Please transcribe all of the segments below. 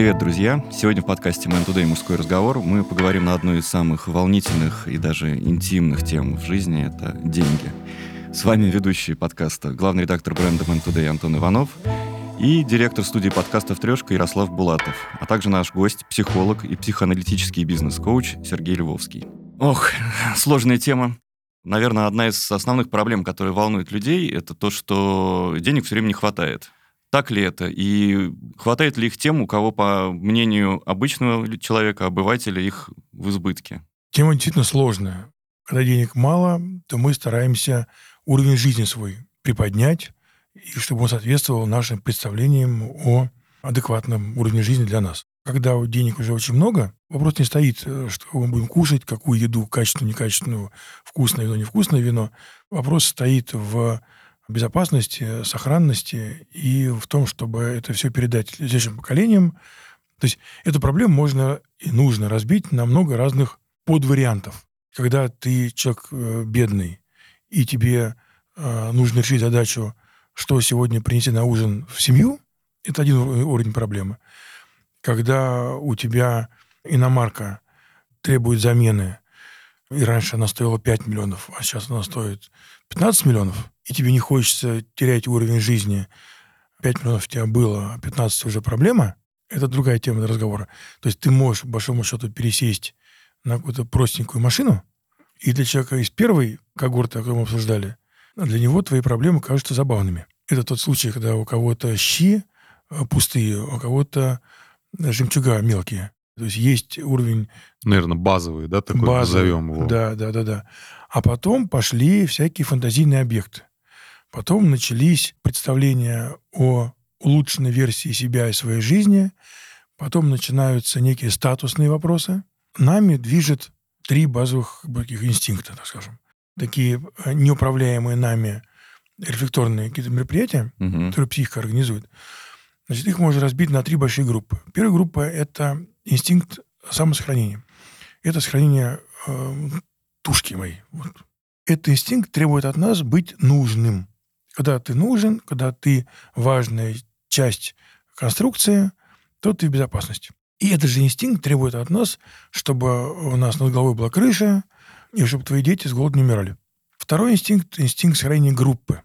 Привет, друзья! Сегодня в подкасте Man Today «Мужской разговор» мы поговорим на одну из самых волнительных и даже интимных тем в жизни – это деньги. С вами ведущий подкаста, главный редактор бренда Man Today Антон Иванов и директор студии подкастов «Трешка» Ярослав Булатов, а также наш гость, психолог и психоаналитический бизнес-коуч Сергей Львовский. Ох, сложная тема. Наверное, одна из основных проблем, которые волнуют людей, это то, что денег все время не хватает. Так ли это? И хватает ли их тем, у кого, по мнению обычного человека, обывателя, их в избытке? Тема действительно сложная. Когда денег мало, то мы стараемся уровень жизни свой приподнять, и чтобы он соответствовал нашим представлениям о адекватном уровне жизни для нас. Когда денег уже очень много, вопрос не стоит, э, что мы будем кушать, какую еду, качественную, некачественную, вкусное вино, невкусное вино. Вопрос стоит в безопасности, сохранности и в том, чтобы это все передать следующим поколениям. То есть эту проблему можно и нужно разбить на много разных подвариантов. Когда ты человек э, бедный, и тебе э, нужно решить задачу, что сегодня принести на ужин в семью, это один уровень проблемы. Когда у тебя иномарка требует замены, и раньше она стоила 5 миллионов, а сейчас она стоит 15 миллионов, и тебе не хочется терять уровень жизни, 5 миллионов у тебя было, а 15 уже проблема, это другая тема для разговора. То есть ты можешь, по большому счету, пересесть на какую-то простенькую машину, и для человека из первой когорты, которую мы обсуждали, для него твои проблемы кажутся забавными. Это тот случай, когда у кого-то щи э, пустые, у кого-то жемчуга мелкие. То есть есть уровень... Наверное, базовый, да, такой базовый, назовем его. Да, да, да, да. А потом пошли всякие фантазийные объекты. Потом начались представления о улучшенной версии себя и своей жизни. Потом начинаются некие статусные вопросы. Нами движет три базовых таких инстинкта, так скажем. Такие э, неуправляемые нами рефлекторные какие-то мероприятия, угу. которые психика организует. Значит, их можно разбить на три большие группы. Первая группа – это инстинкт самосохранения. Это сохранение э, тушки моей. Вот. Этот инстинкт требует от нас быть нужным. Когда ты нужен, когда ты важная часть конструкции, то ты в безопасности. И этот же инстинкт требует от нас, чтобы у нас над головой была крыша, и чтобы твои дети с голоду не умирали. Второй инстинкт – инстинкт сохранения группы.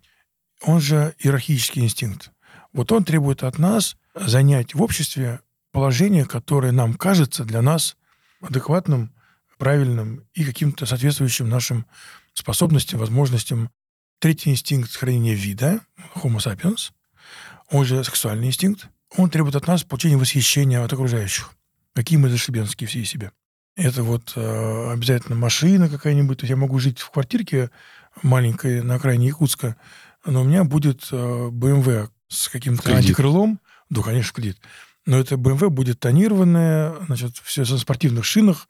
Он же иерархический инстинкт. Вот он требует от нас занять в обществе положение, которое нам кажется для нас адекватным, правильным и каким-то соответствующим нашим способностям, возможностям. Третий инстинкт сохранения вида, Homo sapiens, он же сексуальный инстинкт, он требует от нас получения восхищения от окружающих. Какие мы зашибенские все из себя. Это вот э, обязательно машина какая-нибудь. То есть я могу жить в квартирке маленькой на окраине Якутска, но у меня будет э, BMW с каким-то антикрылом. Да, конечно, кредит. Но это BMW будет тонированное, значит, все со спортивных шинах.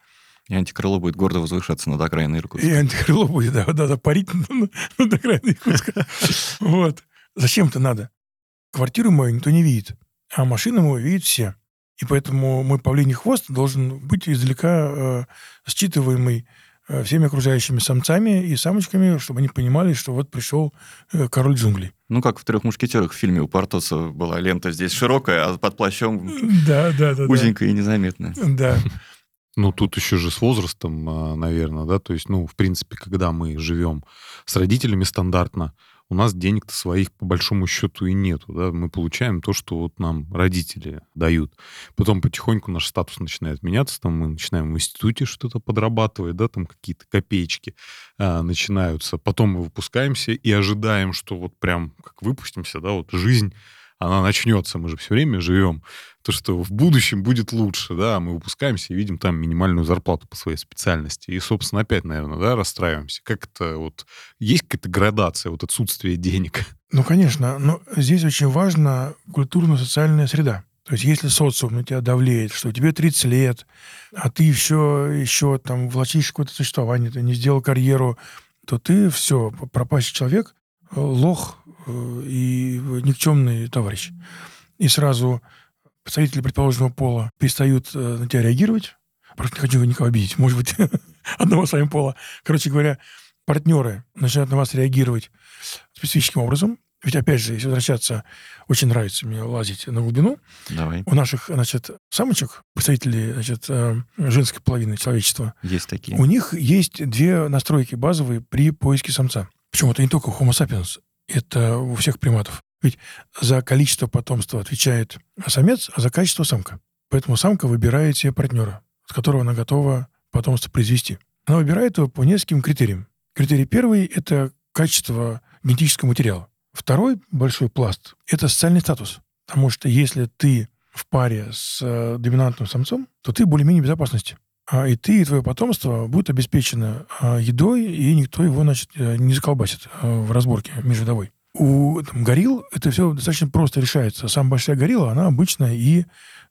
И антикрыло будет гордо возвышаться над окраиной Иркутска. И антикрыло будет, да, да, да парить над окраиной Иркутска. Вот. Зачем это надо? Квартиру мою никто не видит, а машину мою видят все. И поэтому мой павлиний хвост должен быть издалека э, считываемый э, всеми окружающими самцами и самочками, чтобы они понимали, что вот пришел э, король джунглей. Ну, как в «Трех мушкетерах» в фильме у Портоса была лента здесь широкая, а под плащом да, да, да, узенькая да. и незаметная. Да. Ну, тут еще же с возрастом, а, наверное, да, то есть, ну, в принципе, когда мы живем с родителями стандартно, у нас денег-то своих по большому счету и нету, да, мы получаем то, что вот нам родители дают. Потом потихоньку наш статус начинает меняться, там мы начинаем в институте что-то подрабатывать, да, там какие-то копеечки а, начинаются. Потом мы выпускаемся и ожидаем, что вот прям как выпустимся, да, вот жизнь она начнется. Мы же все время живем. То, что в будущем будет лучше, да, мы выпускаемся и видим там минимальную зарплату по своей специальности. И, собственно, опять, наверное, да, расстраиваемся. Как это вот... Есть какая-то градация, вот отсутствие денег? Ну, конечно. Но здесь очень важна культурно-социальная среда. То есть если социум на тебя давлеет, что тебе 30 лет, а ты еще, еще там влачишь какое-то существование, ты не сделал карьеру, то ты все, пропащий человек, лох, Э, и никчемный товарищ. И сразу представители предположенного пола перестают э, на тебя реагировать. Просто не хочу никого обидеть. Может быть, одного своим пола. Короче говоря, партнеры начинают на вас реагировать специфическим образом. Ведь, опять же, если возвращаться, очень нравится мне лазить на глубину. Давай. У наших, значит, самочек, представителей, значит, э, женской половины человечества, Есть такие. у них есть две настройки базовые при поиске самца. Причем это не только у Homo sapiens, это у всех приматов. Ведь за количество потомства отвечает самец, а за качество самка. Поэтому самка выбирает себе партнера, с которого она готова потомство произвести. Она выбирает его по нескольким критериям. Критерий первый – это качество генетического материала. Второй большой пласт – это социальный статус. Потому что если ты в паре с э, доминантным самцом, то ты более-менее в безопасности. А, и ты, и твое потомство будет обеспечено а, едой, и никто его, значит, э, не заколбасит э, в разборке межвидовой. У там, горилл это все достаточно просто решается. Самая большая горилла, она обычная и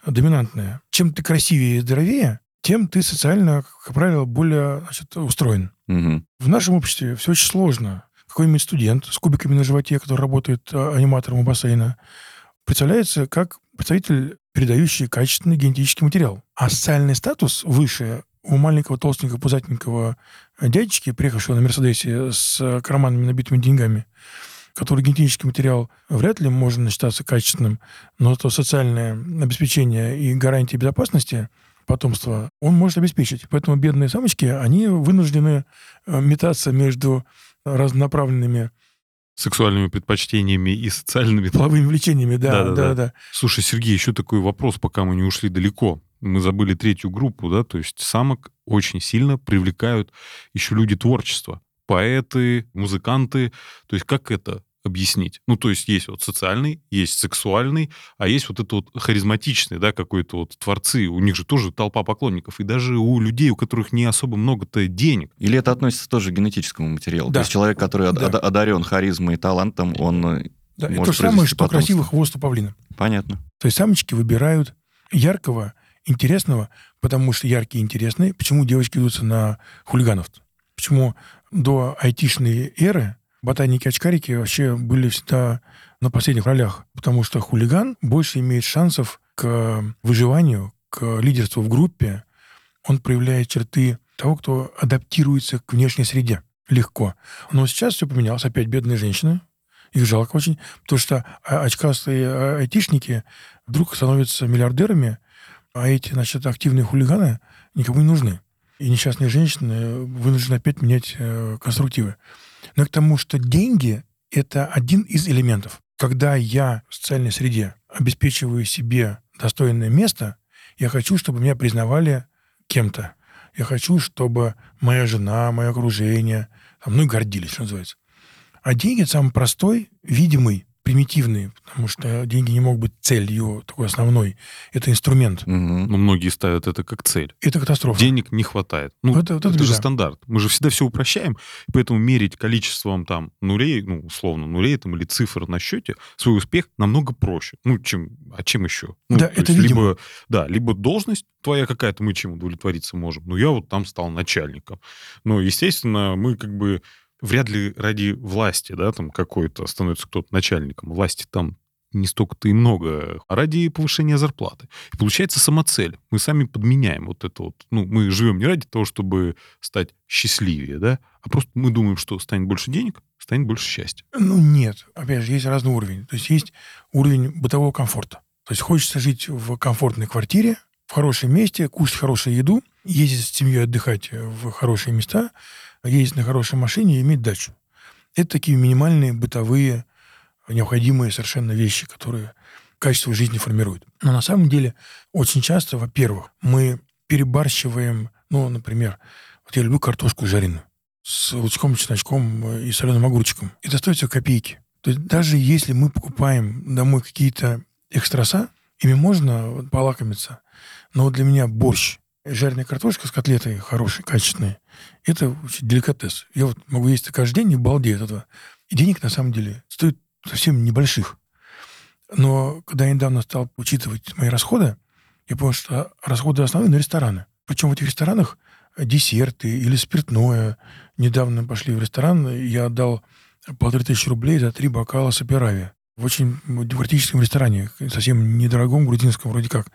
доминантная. Чем ты красивее и здоровее, тем ты социально, как правило, более значит, устроен. Мгм. В нашем обществе все очень сложно. Какой-нибудь студент с кубиками на животе, который работает а, аниматором у бассейна, представляется как представитель, передающий качественный генетический материал. А социальный статус выше у маленького толстенького пузатенького дядечки, приехавшего на Мерседесе с карманами, набитыми деньгами, который генетический материал вряд ли можно считаться качественным, но то социальное обеспечение и гарантия безопасности потомства он может обеспечить. Поэтому бедные самочки, они вынуждены э, метаться между разнонаправленными Сексуальными предпочтениями и социальными. половыми влечениями. Да, да, Да-да-да. да. Слушай, Сергей, еще такой вопрос, пока мы не ушли далеко. Мы забыли третью группу, да, то есть самок очень сильно привлекают еще люди творчества. Поэты, музыканты. То есть как это объяснить? Ну, то есть есть вот социальный, есть сексуальный, а есть вот это вот харизматичный, да, какой-то вот творцы. У них же тоже толпа поклонников. И даже у людей, у которых не особо много-то денег, Или это относится тоже к генетическому материалу? Да. То есть человек, который Да. од- одарен харизмой и талантом, он... э, Да, это Может то же самое, что потомство. красивый хвост у павлина. Понятно. То есть самочки выбирают яркого, интересного, потому что яркие и интересные. Почему девочки идутся на хулиганов? Почему до айтишной эры ботаники-очкарики вообще были всегда на последних ролях? Потому что хулиган больше имеет шансов к выживанию, к лидерству в группе. Он проявляет черты того, кто адаптируется к внешней среде легко. Но сейчас все поменялось. Опять бедные женщины. Их жалко очень, потому что а, очкастые а, айтишники вдруг становятся миллиардерами, а эти, значит, активные хулиганы никому не нужны. И несчастные женщины вынуждены опять менять э, конструктивы. Но к тому, что деньги – это один из элементов. Когда я в социальной среде обеспечиваю себе достойное место, я хочу, чтобы меня признавали кем-то. Я хочу, чтобы моя жена, мое окружение со мной гордились, что называется. А деньги самый простой, видимый, примитивный, потому что деньги не могут быть целью такой основной. Это инструмент. Мгм. ну, многие ставят это как цель. Это катастрофа. Денег не хватает. Ну, Вот это, это- это же стандарт. Мы же всегда все упрощаем, поэтому мерить количеством там нулей, ну, условно, нулей там или цифр на счете, свой успех намного проще. Ну, чем, а чем еще? Ну, Да, то это есть видимо. либо, да, либо должность твоя какая-то, мы чем удовлетвориться можем. Ну, я вот там стал начальником. Но, естественно, мы как бы вряд ли ради власти, да, там какой-то становится кто-то начальником. Власти там не столько-то и много, а ради повышения зарплаты. И получается самоцель. Мы сами подменяем вот это вот. Ну, мы живем не ради того, чтобы стать счастливее, да, а просто мы думаем, что станет больше денег, станет больше счастья. Ну, нет. Опять же, есть разный уровень. То есть есть уровень бытового комфорта. То есть хочется жить в комфортной квартире, в хорошем месте, кушать хорошую еду, ездить с семьей отдыхать в хорошие места, ездить на хорошей машине и иметь дачу. Это такие минимальные бытовые необходимые совершенно вещи, которые качество жизни формируют. Но на самом деле очень часто, во-первых, мы перебарщиваем, ну, например, вот я люблю картошку жареную с лучком, чесночком и соленым огурчиком. Это стоит все копейки. То есть даже если мы покупаем домой какие-то экстраса, ими можно полакомиться. Но вот для меня борщ, жареная картошка с котлетой хорошей, качественной, это вообще деликатес. Я вот могу есть каждый день и балдею от этого. И денег, на самом деле, стоит совсем небольших. Но когда я недавно стал учитывать мои расходы, я понял, что расходы основные на рестораны. Причем в этих ресторанах десерты или спиртное. Недавно пошли в ресторан, я отдал полторы тысячи рублей за три бокала саперави. В очень демократическом ресторане, совсем недорогом, грузинском вроде как.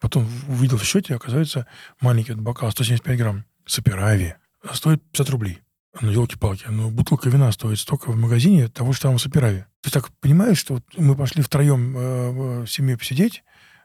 Потом увидел в счете, оказывается, маленький бокал, 175 грамм саперави. Стоит 50 рублей. Ну, елки-палки, ну, бутылка вина стоит столько в магазине того, что там в Сапераве. Ты так понимаешь, что вот мы пошли втроем э, в семье посидеть,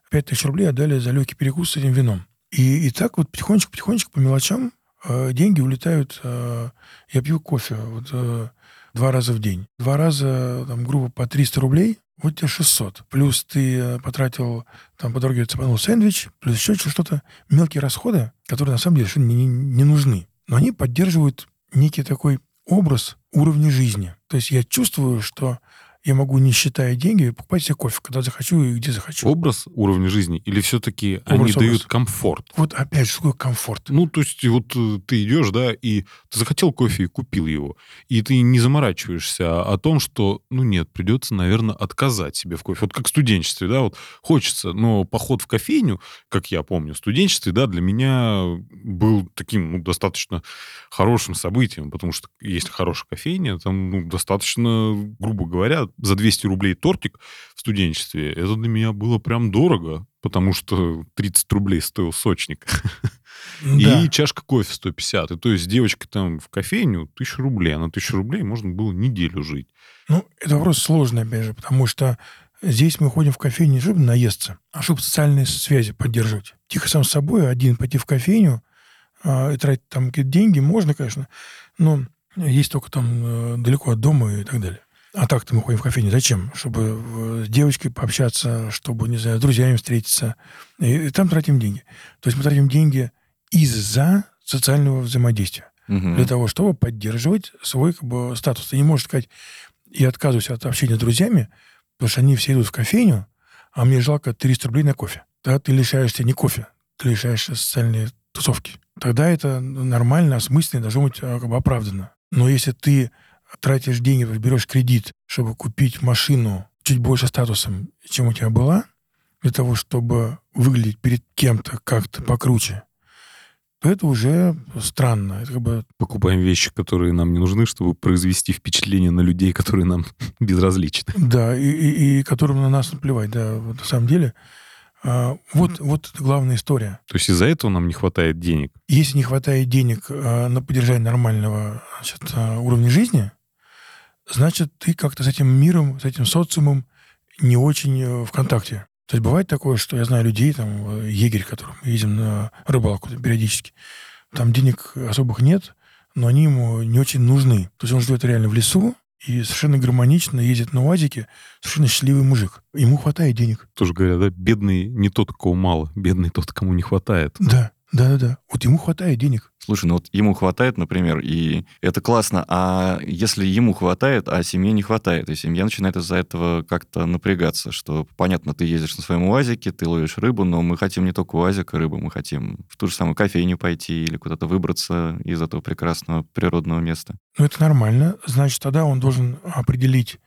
5 тысяч рублей отдали за легкий перекус с этим вином. И, и так вот потихонечку-потихонечку по мелочам э, деньги улетают. Э, я пью кофе вот, э, два раза в день. Два раза, там, грубо, по 300 рублей, вот тебе 600. Плюс ты э, потратил, там, по дороге цепанул сэндвич, плюс еще что-то. Мелкие расходы, которые, на самом деле, не, не нужны. Но они поддерживают некий такой образ уровня жизни. То есть я чувствую, что я могу, не считая деньги, покупать себе кофе, когда захочу и где захочу. Образ уровня жизни или все-таки они Образ, дают комфорт? Вот опять же, такой комфорт. Ну, то есть вот э, ты идешь, да, и ты захотел кофе и купил его. И ты не заморачиваешься о том, что, ну нет, придется, наверное, отказать себе в кофе. Вот как в студенчестве, да, вот хочется, но поход в кофейню, как я помню, в студенчестве, да, для меня был таким, ну, достаточно хорошим событием, потому что если хорошая кофейня, там, ну, достаточно, грубо говоря, за 200 рублей тортик в студенчестве, это для меня было прям дорого, потому что 30 рублей стоил сочник. Да. И чашка кофе 150. И то есть девочка там в кофейню 1000 рублей. А на 1000 рублей можно было неделю жить. Ну, это вопрос сложный, опять же, потому что здесь мы ходим в кофейню не чтобы наесться, а чтобы социальные связи поддерживать. Тихо сам с собой один пойти в кофейню а, и тратить там какие-то деньги можно, конечно, но есть только там э, далеко от дома и так далее. А так-то мы ходим в кофейню. Зачем? Чтобы э, с девочкой пообщаться, чтобы, не знаю, с друзьями встретиться. И, и там тратим деньги. То есть мы тратим деньги из-за социального взаимодействия Мгм. для того, чтобы поддерживать свой как бы, статус. Ты не можешь сказать, я отказываюсь от общения с друзьями, потому что они все идут в кофейню, а мне жалко 300 рублей на кофе. Тогда ты лишаешься не кофе, ты лишаешься социальной тусовки. Тогда это нормально, осмысленно, должно быть а, как бы оправдано. Но если ты тратишь деньги, берешь кредит, чтобы купить машину чуть больше статусом, чем у тебя была, для того, чтобы выглядеть перед кем-то как-то покруче, то это уже странно. Это как бы Покупаем вещи, которые нам не нужны, чтобы произвести впечатление на людей, которые нам безразличны. Да, и, и, и которым на нас наплевать, да, вот на самом деле. а, вот, вот это главная история. То есть из-за этого нам не хватает денег. Если не хватает денег а, на поддержание нормального значит, а, уровня жизни, значит, ты как-то с этим миром, с этим социумом не очень э, в контакте. То есть бывает такое, что я знаю людей, там, э, егерь, которым мы едем на рыбалку периодически, там денег особых нет, но они ему не очень нужны. То есть он живет реально в лесу, и совершенно гармонично ездит на УАЗике, совершенно счастливый мужик. Ему хватает денег. Тоже говорят, да, бедный не тот, кого мало, бедный тот, кому не хватает. Да, да, да, да. Вот ему хватает денег. Слушай, ну вот ему хватает, например, и это классно, а если ему хватает, а семье не хватает, и семья начинает из-за этого как-то напрягаться, что, понятно, ты ездишь на своем УАЗике, ты ловишь рыбу, но мы хотим не только УАЗик и рыбу, мы хотим в ту же самую кофейню пойти или куда-то выбраться из этого прекрасного природного места. Ну, это нормально. Значит, тогда он должен определить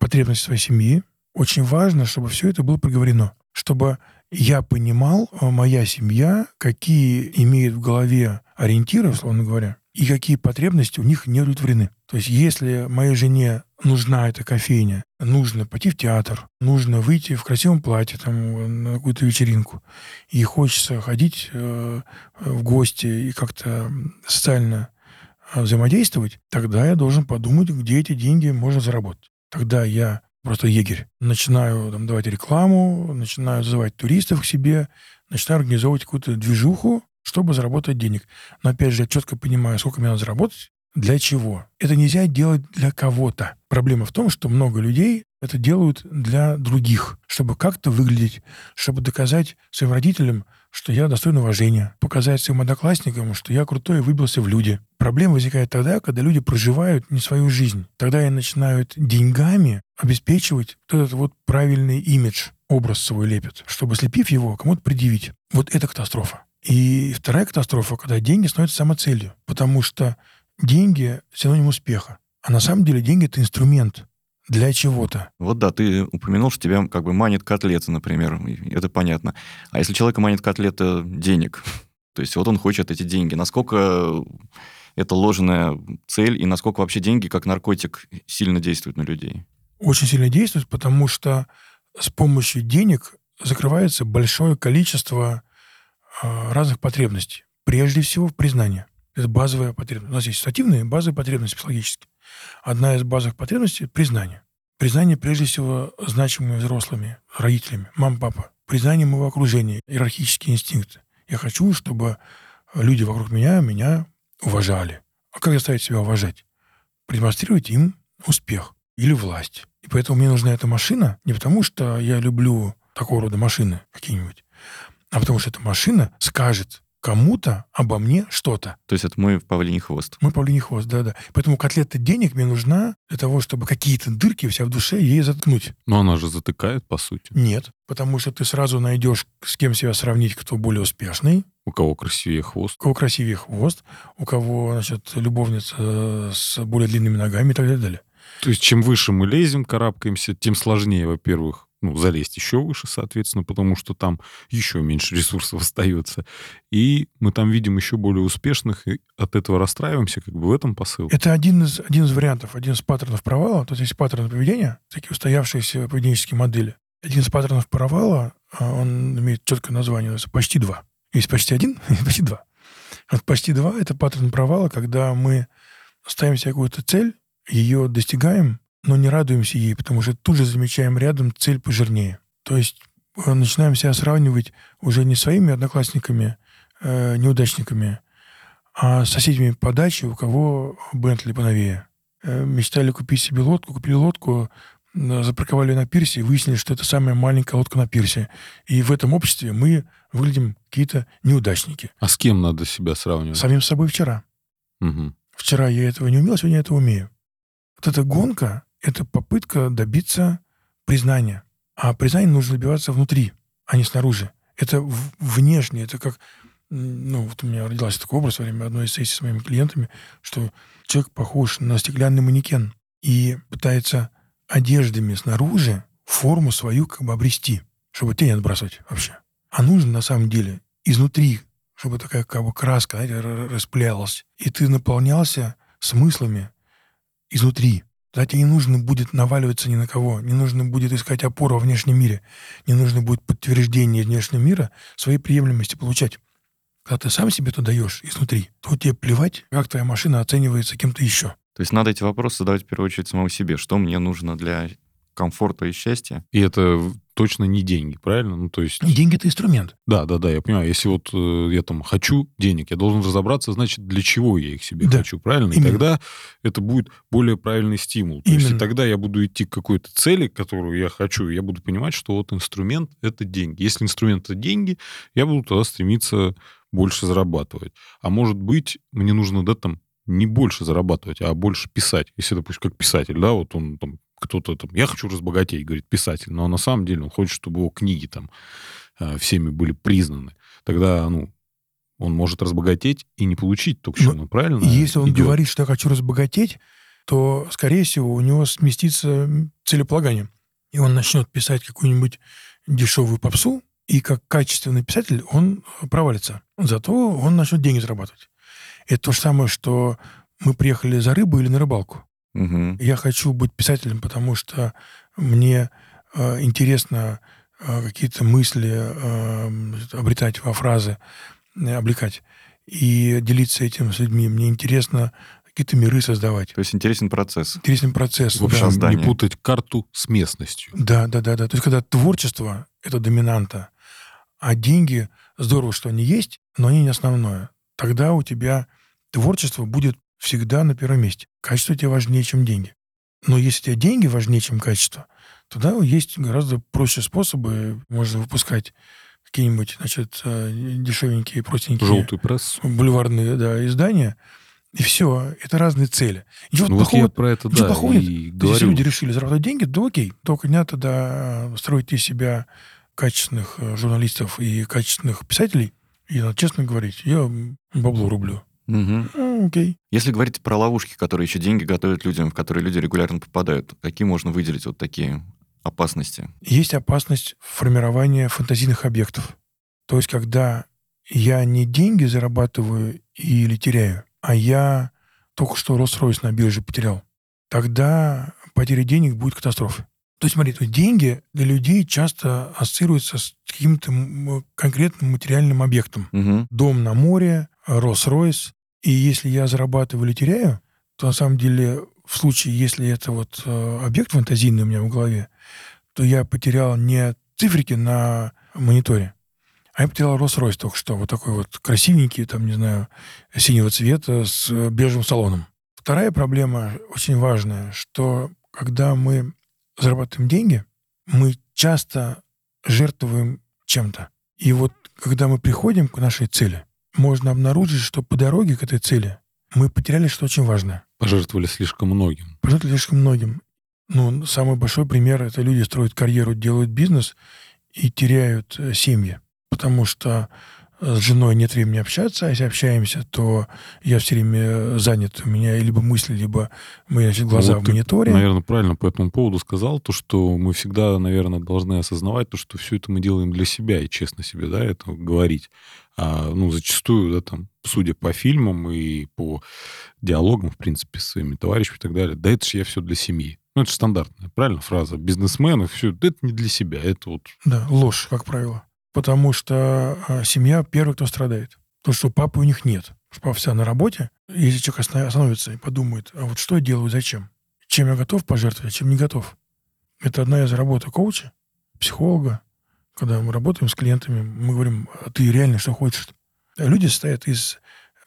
потребности своей семьи. Очень важно, чтобы все это было проговорено. Чтобы я понимал, а, моя семья, какие имеет в голове ориентиры, условно говоря, и какие потребности у них не удовлетворены. То есть, если моей жене нужна эта кофейня, нужно пойти в театр, нужно выйти в красивом платье там, на какую-то вечеринку, и хочется ходить э, в гости и как-то социально э, взаимодействовать, тогда я должен подумать, где эти деньги можно заработать. Тогда я просто егерь. Начинаю там, давать рекламу, начинаю зазывать туристов к себе, начинаю организовывать какую-то движуху, чтобы заработать денег. Но опять же, я четко понимаю, сколько мне надо заработать, для чего. Это нельзя делать для кого-то. Проблема в том, что много людей это делают для других, чтобы как-то выглядеть, чтобы доказать своим родителям, что я достоин уважения, показать своим одноклассникам, что я крутой и выбился в люди. Проблема возникает тогда, когда люди проживают не свою жизнь. Тогда они начинают деньгами обеспечивать вот этот вот правильный имидж, образ свой лепят, чтобы, слепив его, кому-то предъявить. Вот это катастрофа. И вторая катастрофа, когда деньги становятся самоцелью, потому что деньги — синоним успеха. А на самом деле деньги — это инструмент для чего-то. Вот да, ты упомянул, что тебя как бы манит котлета, например, это понятно. А если человека манит котлета денег, то есть вот он хочет эти деньги, насколько это ложная цель и насколько вообще деньги как наркотик сильно действуют на людей? Очень сильно действует, потому что с помощью денег закрывается большое количество разных потребностей. Прежде всего в признании. Это базовая потребность. У нас есть стативные базовые потребности психологические. Одна из базовых потребностей – признание. Признание, прежде всего, значимыми взрослыми, родителями, мам, папа. Признание моего окружения, иерархические инстинкты. Я хочу, чтобы люди вокруг меня меня уважали. А как заставить себя уважать? Продемонстрировать им успех или власть. И поэтому мне нужна эта машина не потому, что я люблю такого рода машины какие-нибудь, а потому что эта машина скажет кому-то обо мне что-то. То есть это мой павлиний хвост. Мой павлиний хвост, да-да. Поэтому котлета денег мне нужна для того, чтобы какие-то дырки у себя в душе ей заткнуть. Но она же затыкает, по сути. Нет, потому что ты сразу найдешь, с кем себя сравнить, кто более успешный, У кого красивее хвост. у кого красивее хвост, у кого, значит, любовница с более длинными ногами и так далее. далее. То есть чем выше мы лезем, карабкаемся, тем сложнее, во-первых, ну, залезть еще выше, соответственно, потому что там еще меньше ресурсов остается. И мы там видим еще более успешных, и от этого расстраиваемся, как бы в этом посыл. Это один из, один из вариантов, один из паттернов провала. То есть есть паттерны поведения, такие устоявшиеся поведенческие модели. Один из паттернов провала, а, он имеет четкое название, почти два. Есть почти один, почти два. Вот почти два — это паттерн провала, когда мы ставим себе какую-то цель, ее достигаем, но не радуемся ей, потому что тут же замечаем рядом цель пожирнее. То есть э, начинаем себя сравнивать уже не своими одноклассниками, э, неудачниками, а с соседями по даче, у кого Бентли поновее. Э, мечтали купить себе лодку, купили лодку, запарковали на пирсе и выяснили, что это самая маленькая лодка на пирсе. И в этом обществе мы выглядим какие-то неудачники. А с кем надо себя сравнивать? Самим собой вчера. Мгм. Вчера я этого не умел, сегодня я это умею. Вот эта гонка — это попытка добиться признания. А признание нужно добиваться внутри, а не снаружи. Это внешне, это как... Ну, вот у меня родился такой образ во время одной из сессий с моими клиентами, что человек похож на стеклянный манекен и пытается одеждами снаружи форму свою как бы обрести, чтобы тень отбрасывать вообще. А нужно на самом деле изнутри, чтобы такая как бы краска знаете, р- р- распылялась, и ты наполнялся смыслами изнутри. Тогда тебе не нужно будет наваливаться ни на кого, не нужно будет искать опору во внешнем мире, не нужно будет подтверждение внешнего мира своей приемлемости получать. Когда ты сам себе это даешь изнутри, то тебе плевать, как твоя машина оценивается кем-то еще. То есть надо эти вопросы задавать в первую очередь самому себе. Что мне нужно для комфорта и счастья? И это точно не деньги, правильно? Ну, то есть... Деньги — это инструмент. Да, да, да, я понимаю. Если вот э, я там хочу денег, я должен разобраться, значит, для чего я их себе Да, хочу, правильно? И именно. тогда это будет более правильный стимул. То есть и Именно. тогда я буду идти к какой-то цели, которую я хочу, и я буду понимать, что вот инструмент — это деньги. Если инструмент — это деньги, я буду тогда стремиться больше зарабатывать. А может быть, мне нужно, да, там, не больше зарабатывать, а больше писать. Если, допустим, как писатель, да, вот он там кто-то там, я хочу разбогатеть, говорит писатель, но на самом деле он хочет, чтобы его книги там э, всеми были признаны. Тогда, ну, он может разбогатеть и не получить то, к чему Ну, он правильно Если он идет. говорит, что я хочу разбогатеть, то, скорее всего, у него сместится целеполагание. И он начнет писать какую-нибудь дешевую попсу, и как качественный писатель он провалится. Зато он начнет деньги зарабатывать. Это то же самое, что мы приехали за рыбой или на рыбалку. Мгм. Я хочу быть писателем, потому что мне э, интересно э, какие-то мысли э, обретать во фразы, э, облекать и делиться этим с людьми. Мне интересно какие-то миры создавать. То есть интересен процесс. Интересный процесс. В общем, да. создание. не путать карту с местностью. Да, да, да, да. То есть, когда творчество — это доминанта, а деньги, здорово, что они есть, но они не основное. Тогда у тебя творчество будет всегда на первом месте. Качество тебе важнее, чем деньги. Но если тебе деньги важнее, чем качество, тогда есть гораздо проще способы. Можно выпускать какие-нибудь, значит, э, дешевенькие, простенькие Желтый пресс. бульварные да, издания, и все. Это разные цели. Ничего Ну вот плохого я про это, ничего да, плохого нет. и есть, Если люди решили заработать деньги, то окей. Только не надо тогда строить из себя качественных э, журналистов и качественных писателей. И надо честно говорить, я бабло рублю. Мгм. Окей. Если говорить про ловушки, которые еще деньги готовят людям, в которые люди регулярно попадают, какие можно выделить вот такие опасности? Есть опасность формирования фантазийных объектов. То есть, когда я не деньги зарабатываю или теряю, а я только что Rolls-Royce на бирже потерял, тогда потеря денег будет катастрофой. То есть, смотри, то деньги для людей часто ассоциируются с каким-то конкретным материальным объектом. Мгм. Дом на море, Rolls-Royce, И если я зарабатываю или теряю, то на самом деле в случае, если это вот э, объект фантазийный у меня в голове, то я потерял не цифрики на мониторе, а я потерял Rolls-Royce только что. Вот такой вот красивенький, там, не знаю, синего цвета с бежевым салоном. Вторая проблема очень важная, что когда мы зарабатываем деньги, мы часто жертвуем чем-то. И вот когда мы приходим к нашей цели, можно обнаружить, что по дороге к этой цели мы потеряли что очень важное. Пожертвовали слишком многим. Пожертвовали слишком многим. Ну, самый большой пример — это люди строят карьеру, делают бизнес и теряют э, семьи. Потому что с женой нет времени общаться, а если общаемся, то я все время занят. У меня либо мысли, либо мои значит, глаза вот в мониторе. Ты, наверное, правильно по этому поводу сказал, то, что мы всегда, наверное, должны осознавать то, что все это мы делаем для себя, и честно себе, да, это говорить. А, ну, зачастую, да, там, судя по фильмам и по диалогам, в принципе, с своими товарищами и так далее, да это же я все для семьи. Ну, это же стандартная, правильно, фраза. Бизнесмены, все, это не для себя, это вот... Да, ложь, как правило потому что а, семья первый, кто страдает. То, что папы у них нет. Папа вся на работе. Если человек остановится и подумает, а вот что я делаю, зачем? Чем я готов пожертвовать, а чем не готов? Это одна из работ коуча, психолога. Когда мы работаем с клиентами, мы говорим, а ты реально что хочешь? Люди состоят из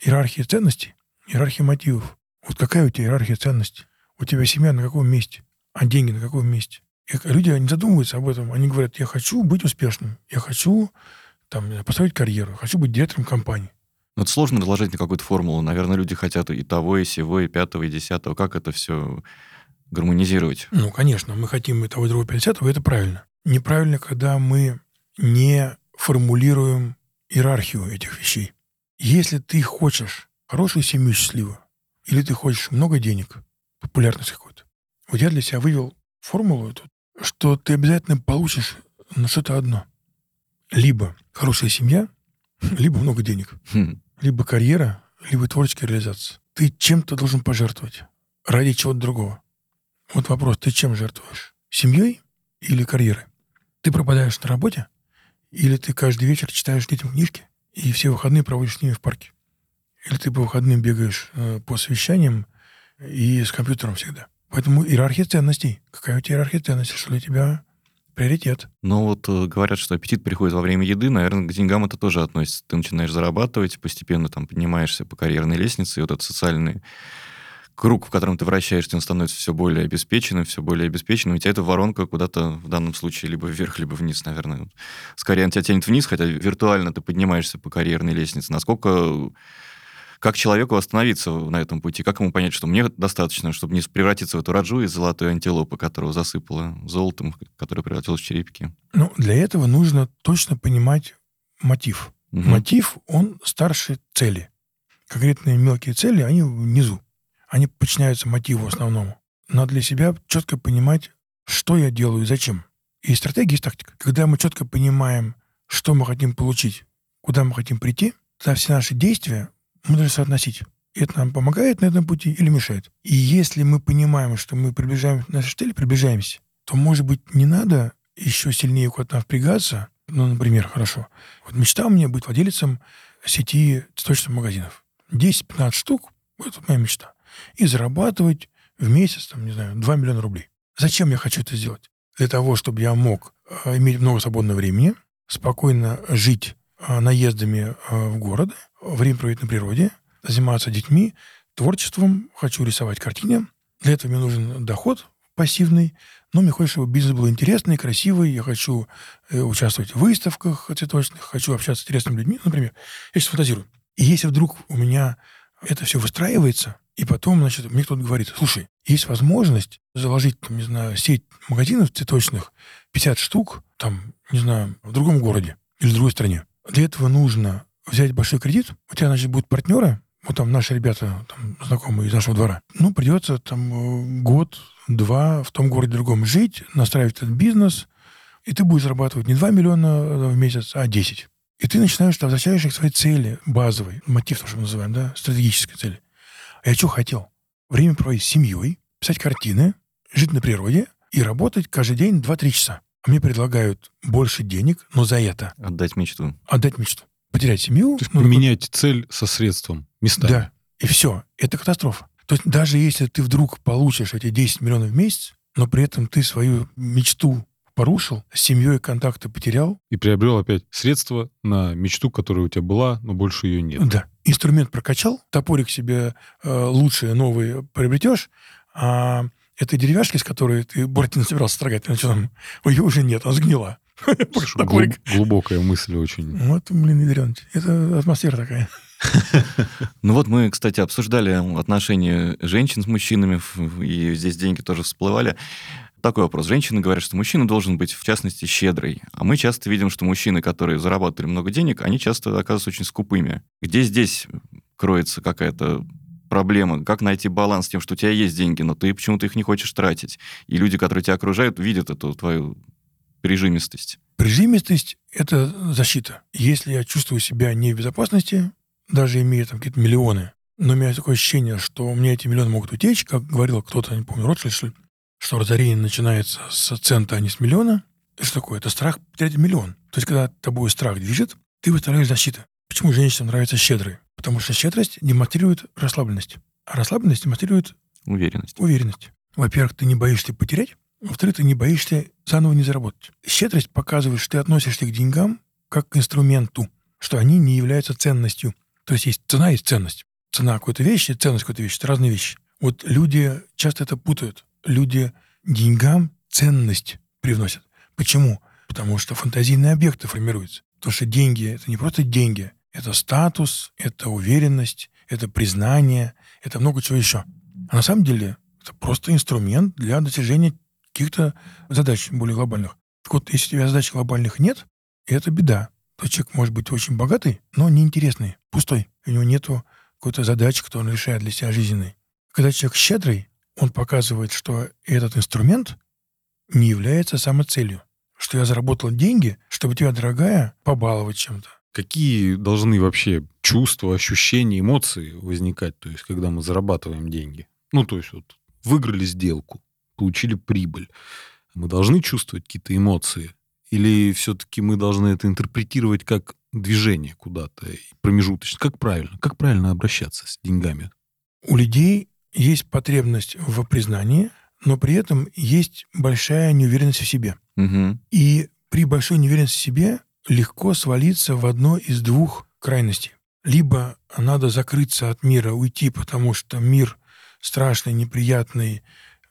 иерархии ценностей, иерархии мотивов. Вот какая у тебя иерархия ценностей? У тебя семья на каком месте? А деньги на каком месте? Люди не задумываются об этом. Они говорят, я хочу быть успешным, я хочу там, построить карьеру, хочу быть директором компании. Но это сложно разложить на какую-то формулу. Наверное, люди хотят и того, и сего, и пятого, и десятого. Как это все гармонизировать? Ну, конечно, мы хотим и того, и другого, и десятого, это правильно. Неправильно, когда мы не формулируем иерархию этих вещей. Если ты хочешь хорошую семью счастливую, или ты хочешь много денег, популярность какую-то, вот я для себя вывел формулу эту, что ты обязательно получишь на что-то одно. Либо хорошая семья, либо много денег. Хм. Либо карьера, либо творческая реализация. Ты чем-то должен пожертвовать ради чего-то другого. Вот вопрос, ты чем жертвуешь? Семьей или карьерой? Ты пропадаешь на работе? Или ты каждый вечер читаешь детям книжки и все выходные проводишь с ними в парке? Или ты по выходным бегаешь э, по совещаниям и с компьютером всегда? Поэтому иерархия ценностей. Какая у тебя иерархия ценностей? Что для тебя приоритет? Ну вот э, говорят, что аппетит приходит во время еды. Наверное, к деньгам это тоже относится. Ты начинаешь зарабатывать, постепенно там поднимаешься по карьерной лестнице, и вот этот социальный круг, в котором ты вращаешься, он становится все более обеспеченным, все более обеспеченным. У тебя эта воронка куда-то в данном случае либо вверх, либо вниз, наверное. Скорее, он тебя тянет вниз, хотя виртуально ты поднимаешься по карьерной лестнице. Насколько как человеку остановиться на этом пути? Как ему понять, что мне достаточно, чтобы не превратиться в эту раджу из золотой антилопы, которую засыпала золотом, которая превратилась в черепки? Ну, для этого нужно точно понимать мотив. Угу. Мотив, он старше цели. Конкретные мелкие цели, они внизу. Они подчиняются мотиву основному. Надо для себя четко понимать, что я делаю и зачем. И стратегия, и тактика. Когда мы четко понимаем, что мы хотим получить, куда мы хотим прийти, тогда все наши действия мы должны соотносить. Это нам помогает на этом пути или мешает? И если мы понимаем, что мы приближаемся к нашей цели, приближаемся, то, может быть, не надо еще сильнее куда-то впрягаться. Ну, например, хорошо. Вот мечта у меня быть владельцем сети цветочных магазинов. 10-15 штук – это моя мечта. И зарабатывать в месяц, там, не знаю, 2 миллиона рублей. Зачем я хочу это сделать? Для того, чтобы я мог э, иметь много свободного времени, спокойно жить наездами э, в города – время проводить на природе, заниматься детьми, творчеством, хочу рисовать картины. Для этого мне нужен доход пассивный, но мне хочется, чтобы бизнес был интересный, красивый, я хочу э, участвовать в выставках цветочных, хочу общаться с интересными людьми, например. Я сейчас фантазирую. И если вдруг у меня это все выстраивается, и потом, значит, мне кто-то говорит, слушай, есть возможность заложить, там, не знаю, сеть магазинов цветочных, 50 штук, там, не знаю, в другом городе или в другой стране. Для этого нужно взять большой кредит, у тебя, значит, будут партнеры, вот там наши ребята, там, знакомые из нашего двора, ну, придется там э, год-два в том городе другом жить, настраивать этот бизнес, и ты будешь зарабатывать не 2 миллиона э, в месяц, а 10. И ты начинаешь, ты возвращаешься к своей цели базовой, мотив, то, что мы называем, да, стратегической цели. А я что хотел? Время проводить с семьей, писать картины, жить на природе и работать каждый день 2-3 часа. Мне предлагают больше денег, но за это. Отдать мечту. Отдать мечту потерять семью. То есть ну, поменять цель со средством, местами. Да, И все. Это катастрофа. То есть даже если ты вдруг получишь эти 10 миллионов в месяц, но при этом ты свою мечту порушил, с семьей контакты потерял. И приобрел опять средства на мечту, которая у тебя была, но больше ее нет. Да. Инструмент прокачал, топорик себе э, лучший, новый приобретешь, а этой деревяшки, с которой ты Буратино собирался строгать, ну, что там, ее уже нет, она сгнила. Слушай, глуб- глубокая мысль очень. Вот, блин, Ильич, это атмосфера такая. Ну вот мы, кстати, обсуждали отношения женщин с мужчинами, и здесь деньги тоже всплывали. Такой вопрос. Женщины говорят, что мужчина должен быть, в частности, щедрый. А мы часто видим, что мужчины, которые зарабатывали много денег, они часто оказываются очень скупыми. Где здесь кроется какая-то проблема? Как найти баланс с тем, что у тебя есть деньги, но ты почему-то их не хочешь тратить? И люди, которые тебя окружают, видят эту твою прижимистость. Прижимистость – это защита. Если я чувствую себя не в безопасности, даже имея там какие-то миллионы, но у меня такое ощущение, что у меня эти миллионы могут утечь, как говорил кто-то, не помню, Ротшильд, что что разорение начинается с цента, а не с миллиона. Это что такое? Это страх потерять миллион. То есть, когда тобой страх движет, ты выставляешь защиту. Почему женщинам нравятся щедрые? Потому что щедрость демонстрирует расслабленность. А расслабленность демонстрирует Уверенность. уверенность. Во-первых, ты не боишься потерять. Во-вторых, ты не боишься заново не заработать. Щедрость показывает, что ты относишься к деньгам как к инструменту, что они не являются ценностью. То есть есть цена, есть ценность. Цена какой-то вещи, ценность какой-то вещи — это разные вещи. Вот люди часто это путают. Люди деньгам ценность привносят. Почему? Потому что фантазийные объекты формируются. Потому что деньги — это не просто деньги. Это статус, это уверенность, это признание, это много чего еще. А на самом деле это просто инструмент для достижения каких-то задач более глобальных. Так вот, если у тебя задач глобальных нет, это беда. То человек может быть очень богатый, но неинтересный, пустой. У него нету какой-то задачи, которую он решает для себя жизненной. Когда человек щедрый, он показывает, что этот инструмент не является самоцелью. Что я заработал деньги, чтобы тебя, дорогая, побаловать чем-то. Какие должны вообще чувства, ощущения, эмоции возникать, то есть, когда мы зарабатываем деньги? Ну, то есть, вот, выиграли сделку, получили прибыль. Мы должны чувствовать какие-то эмоции? Или все-таки мы должны это интерпретировать как движение куда-то, промежуточно? Как правильно? Как правильно обращаться с деньгами? У людей есть потребность в признании, но при этом есть большая неуверенность в себе. Мгм. И при большой неуверенности в себе легко свалиться в одно из двух крайностей. Либо надо закрыться от мира, уйти, потому что мир страшный, неприятный,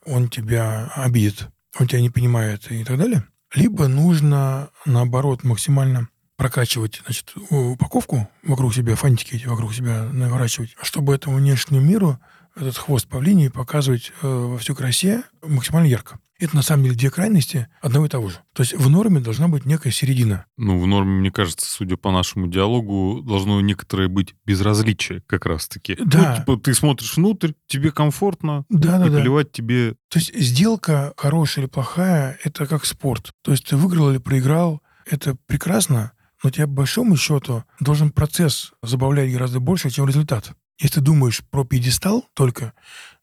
он тебя обидит, он тебя не понимает и так далее. Либо нужно, наоборот, максимально прокачивать значит, упаковку вокруг себя, фантики эти вокруг себя наворачивать, чтобы этому внешнему миру этот хвост павлинии показывать э, во всю красе максимально ярко. Это на самом деле две крайности одного и того же. То есть в норме должна быть некая середина. Ну, в норме, мне кажется, судя по нашему диалогу, должно некоторое быть безразличие как раз-таки. Да. Ну, типа, ты смотришь внутрь, тебе комфортно, Да, да, и да. плевать тебе... То есть сделка хорошая или плохая – это как спорт. То есть ты выиграл или проиграл – это прекрасно, но тебя, по большому счету, должен процесс забавлять гораздо больше, чем результат. Если ты думаешь про пьедестал только,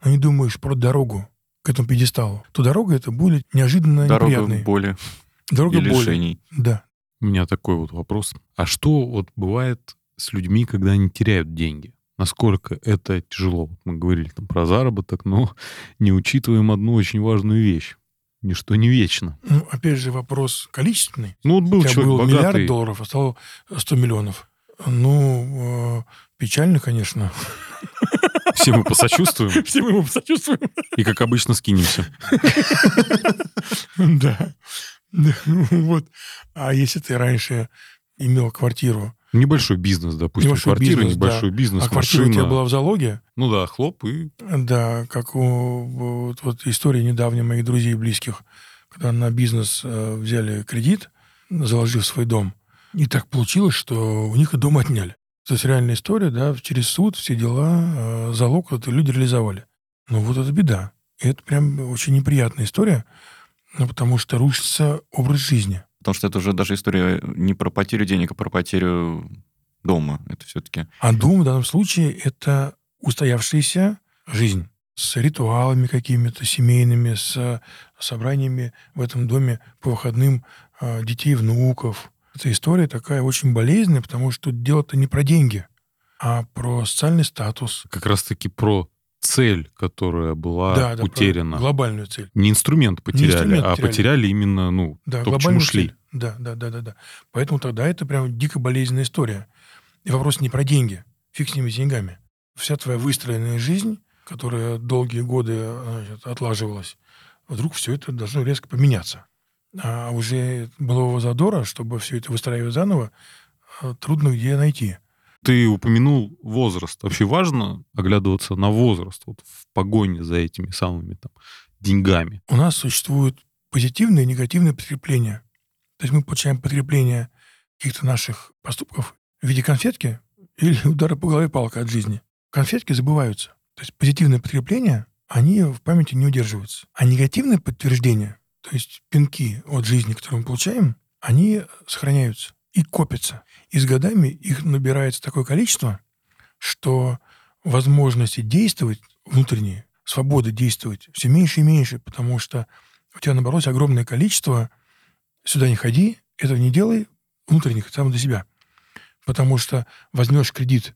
но не думаешь про дорогу к этому пьедесталу, то дорога это будет неожиданно Дорога неприятной. боли Дорога и боли. лишений. Да. У меня такой вот вопрос. А что вот бывает с людьми, когда они теряют деньги? Насколько это тяжело? Мы говорили там про заработок, но не учитываем одну очень важную вещь. Ничто не вечно. Ну, опять же, вопрос количественный. Ну вот был У тебя человек был богатый. миллиард долларов, а стало 100 миллионов. Ну, э, печально, конечно. Все мы посочувствуем Все мы ему сочувствуем. и, как обычно, скинемся. Да. Да, Вот. А если ты раньше имел квартиру, Небольшой бизнес, допустим, Небольшой квартира, бизнес, небольшой бизнес, а квартира у тебя машина. была в залоге, Ну да, хлоп и... да, как у, вот, вот история недавняя моих друзей и близких, когда на бизнес э, взяли кредит, заложив свой дом, и так получилось, что у них и дом отняли. То есть реальная история, да, через суд все дела, э, залог это люди реализовали. Ну вот это беда. И это прям очень неприятная история, ну, потому что рушится образ жизни. Потому что это уже даже история не про потерю денег, а про потерю дома. Это все-таки... А дом в данном случае – это устоявшаяся жизнь с ритуалами какими-то семейными, с собраниями в этом доме по выходным э, детей, внуков. Эта история такая очень болезненная, потому что дело-то не про деньги. а про социальный статус. Как раз-таки про цель, которая была да, да, утеряна. Глобальную цель. Не инструмент потеряли, инструмент а потеряли. потеряли именно, ну, Да, то, к чему шли. цель. Да, да, да, да, да. Поэтому тогда это прям дико болезненная история. И вопрос не про деньги. Фиг с ними с деньгами. Вся твоя выстроенная жизнь, которая долгие годы значит, отлаживалась, вдруг все это должно резко поменяться. А уже былого задора, чтобы все это выстраивать заново, э, трудно где найти. Ты упомянул возраст. Вообще важно оглядываться на возраст вот в погоне за этими самыми там деньгами. У нас существуют позитивные и негативные подкрепления. То есть мы получаем подкрепление каких-то наших поступков в виде конфетки или удара по голове палкой от жизни. Конфетки забываются. То есть позитивные подкрепления, они в памяти не удерживаются. А негативные подтверждения, то есть пинки от жизни, которые мы получаем, они сохраняются и копятся. И с годами их набирается такое количество, что возможности действовать внутренние, свободы действовать все меньше и меньше, потому что у тебя набралось огромное количество «сюда не ходи, этого не делай» внутренних, сам для себя. Потому что возьмешь кредит,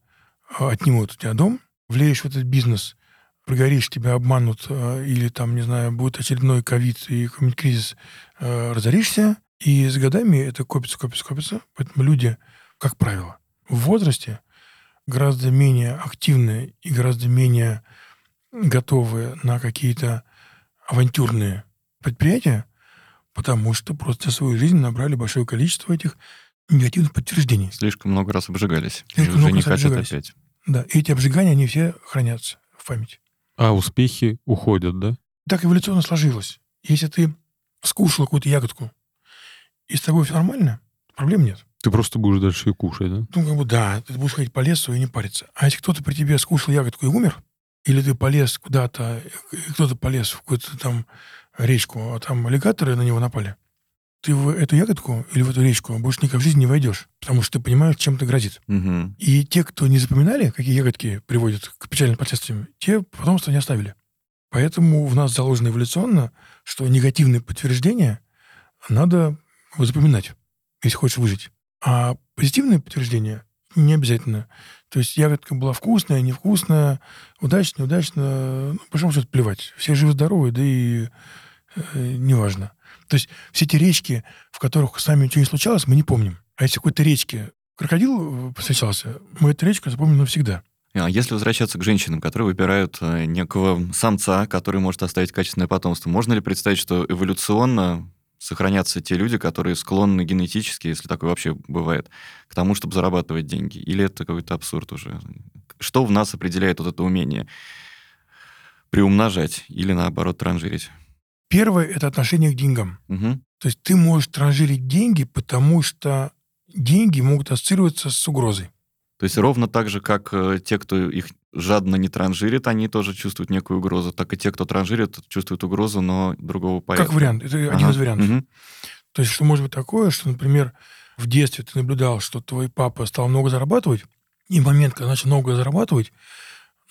а, отнимут у тебя дом, влезешь в этот бизнес, прогоришь, тебя обманут, а, или там, не знаю, будет очередной ковид и какой-нибудь кризис, а, разоришься, и с годами это копится, копится, копится. Поэтому люди, как правило, в возрасте гораздо менее активные и гораздо менее готовы на какие-то авантюрные предприятия, потому что просто за свою жизнь набрали большое количество этих негативных подтверждений. Слишком много раз обжигались. Слишком и уже много не раз хотят обжигались. опять. Да, и эти обжигания, они все хранятся в памяти. А успехи уходят, да? Так эволюционно сложилось. Если ты скушал какую-то ягодку, и с тобой все нормально, проблем нет. Ты просто будешь дальше ее кушать, да? Ну, как бы да, ты будешь ходить по лесу и не париться. А если кто-то при тебе скушал ягодку и умер, или ты полез куда-то, кто-то полез в какую-то там речку, а там аллигаторы на него напали, ты в эту ягодку или в эту речку больше никак в жизни не войдешь, потому что ты понимаешь, чем это грозит. Мгм. И те, кто не запоминали, какие ягодки приводят к печальным последствиям, те потомство не оставили. Поэтому в нас заложено эволюционно, что негативные подтверждения надо запоминать, если хочешь выжить. А позитивные подтверждения не обязательно. То есть ягодка была вкусная, невкусная, удачно, неудачно, ну, по большому счету плевать. Все живы-здоровы, да и э, неважно. То есть все те речки, в которых с нами ничего не случалось, мы не помним. А если какой-то речке крокодил э, повстречался, мы эту речку запомним навсегда. А если возвращаться к женщинам, которые выбирают э, некого самца, который может оставить качественное потомство, можно ли представить, что эволюционно сохранятся те люди, которые склонны генетически, если такое вообще бывает, к тому, чтобы зарабатывать деньги? Или это какой-то абсурд уже? Что в нас определяет вот это умение? Приумножать или, наоборот, транжирить? Первое – это отношение к деньгам. Мгм. То есть ты можешь транжирить деньги, потому что деньги могут ассоциироваться с угрозой. То есть ровно так же, как э, те, кто их жадно не транжирит, они тоже чувствуют некую угрозу, так и те, кто транжирит, чувствуют угрозу, но другого порядка. Как вариант. Это один Ага. из вариантов. Мгм. То есть что может быть такое, что, например, в детстве ты наблюдал, что твой папа стал много зарабатывать, и в момент, когда начал много зарабатывать,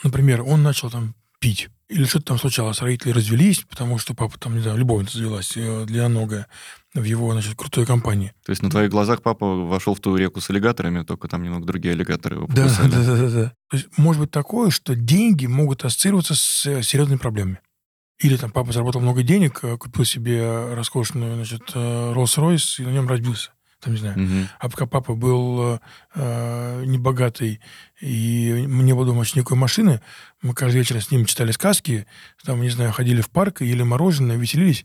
например, он начал там пить, или что-то там случалось, родители развелись, потому что папа там, не знаю, любовница завелась э, длинноногая в его, значит, крутой компании. То есть на твоих глазах папа вошел в ту реку с аллигаторами, только там немного другие аллигаторы его Да, да, да, да, да. То есть может быть такое, что деньги могут ассоциироваться с э, серьезными проблемами. Или там папа заработал много денег, э, купил себе роскошную, значит, Rolls-Royce и на нем разбился. Там, не знаю. Мгм. А пока папа был э, э, небогатый и не было дома никакой машины, мы каждый вечер с ним читали сказки, там, не знаю, ходили в парк, ели мороженое, веселились.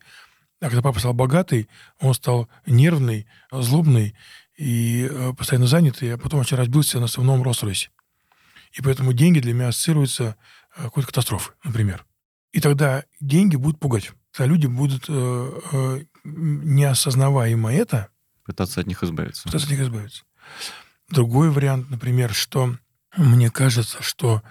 А когда папа стал богатый, он стал нервный, злобный и э, постоянно занятый, а потом вообще разбился на своем новом Роллс-Ройсе. И поэтому деньги для меня ассоциируются э, какой-то катастрофой, например. И тогда деньги будут пугать. Тогда люди будут, э, э, не осознаваемо это, Пытаться от них избавиться. пытаться от них избавиться. Другой вариант, например, что мне кажется, что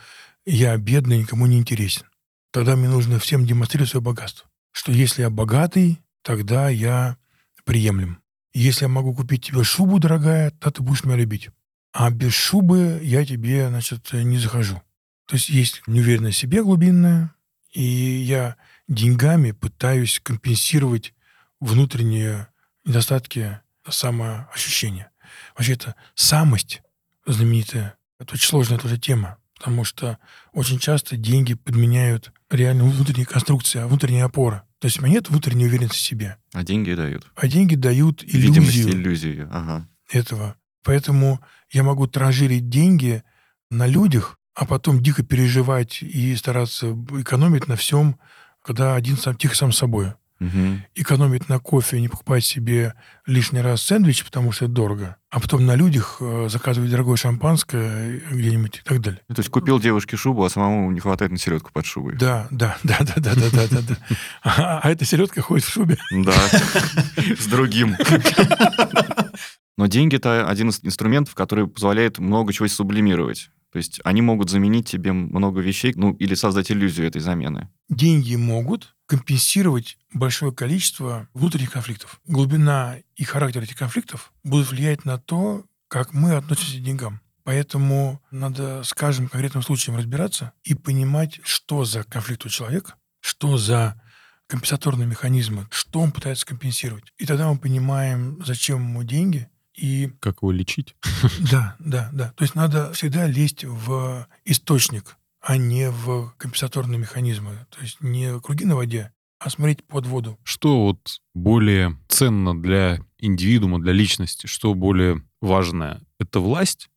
я бедный, никому не интересен. Тогда мне нужно всем демонстрировать свое богатство. Что если я богатый, тогда я приемлем. Если я могу купить тебе шубу, дорогая, то ты будешь меня любить. А без шубы я тебе, значит, не захожу. То есть есть неуверенность в себе глубинная, и я деньгами пытаюсь компенсировать внутренние недостатки самоощущения. Вообще это самость знаменитая, Это очень сложная тоже тема, потому что очень часто деньги подменяют реально внутренние конструкции, а внутренняя опора. То есть у меня нет внутренней уверенности в себе. А деньги дают. А деньги дают Видимость, иллюзию иллюзию. Ага. этого. Поэтому я могу транжирить деньги на людях, а потом дико переживать и стараться экономить на всем, когда один сам тихо сам собой угу. экономить на кофе не покупать себе лишний раз сэндвич, потому что это дорого, а потом на людях э, заказывать дорогое шампанское э, где-нибудь и так далее. Ну, то есть купил девушке шубу, а самому не хватает на середку под шубой. Да, да, да, да, да, да, да, да. да. А, а эта середка ходит в шубе. Да, с другим. Но деньги — это один из инструментов, который позволяет много чего сублимировать. То есть они могут заменить тебе много вещей, ну, или создать иллюзию этой замены. деньги могут компенсировать большое количество внутренних конфликтов. Глубина и характер этих конфликтов будут влиять на то, как мы относимся к деньгам. Поэтому надо с каждым конкретным случаем разбираться и понимать, что за конфликт у человека, что за компенсаторные механизмы, что он пытается компенсировать. И тогда мы понимаем, зачем ему деньги. И Как его лечить? да, да, да. То есть надо всегда лезть в источник, а не в компенсаторные механизмы. То есть не круги на воде, а смотреть под воду. Что вот более ценно для индивидуума, для личности? Что более важное? Это власть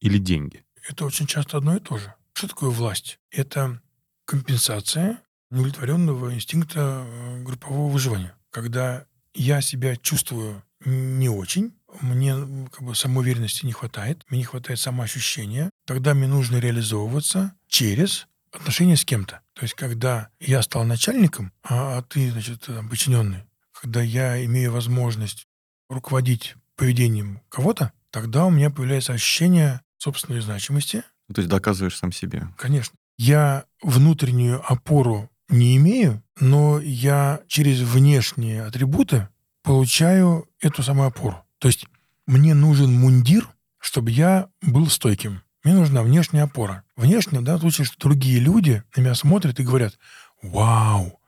или деньги? Это очень часто одно и то же. Что такое власть? Это компенсация неудовлетворенного инстинкта э, группового выживания. Когда я себя чувствую не очень, мне м, как бы самоуверенности не хватает, мне не хватает самоощущения, тогда мне нужно реализовываться через отношения с кем-то. То есть, когда я стал начальником, а, а ты, значит, подчиненный, когда я имею возможность руководить поведением кого-то, тогда у меня появляется ощущение собственной значимости, Ну, То есть доказываешь сам себе. Конечно. Я внутреннюю опору не имею, но я через внешние атрибуты получаю эту самую опору. То есть мне нужен мундир, чтобы я был стойким. Мне нужна внешняя опора. Внешне, в данном случае, что другие люди на меня смотрят и говорят, вау,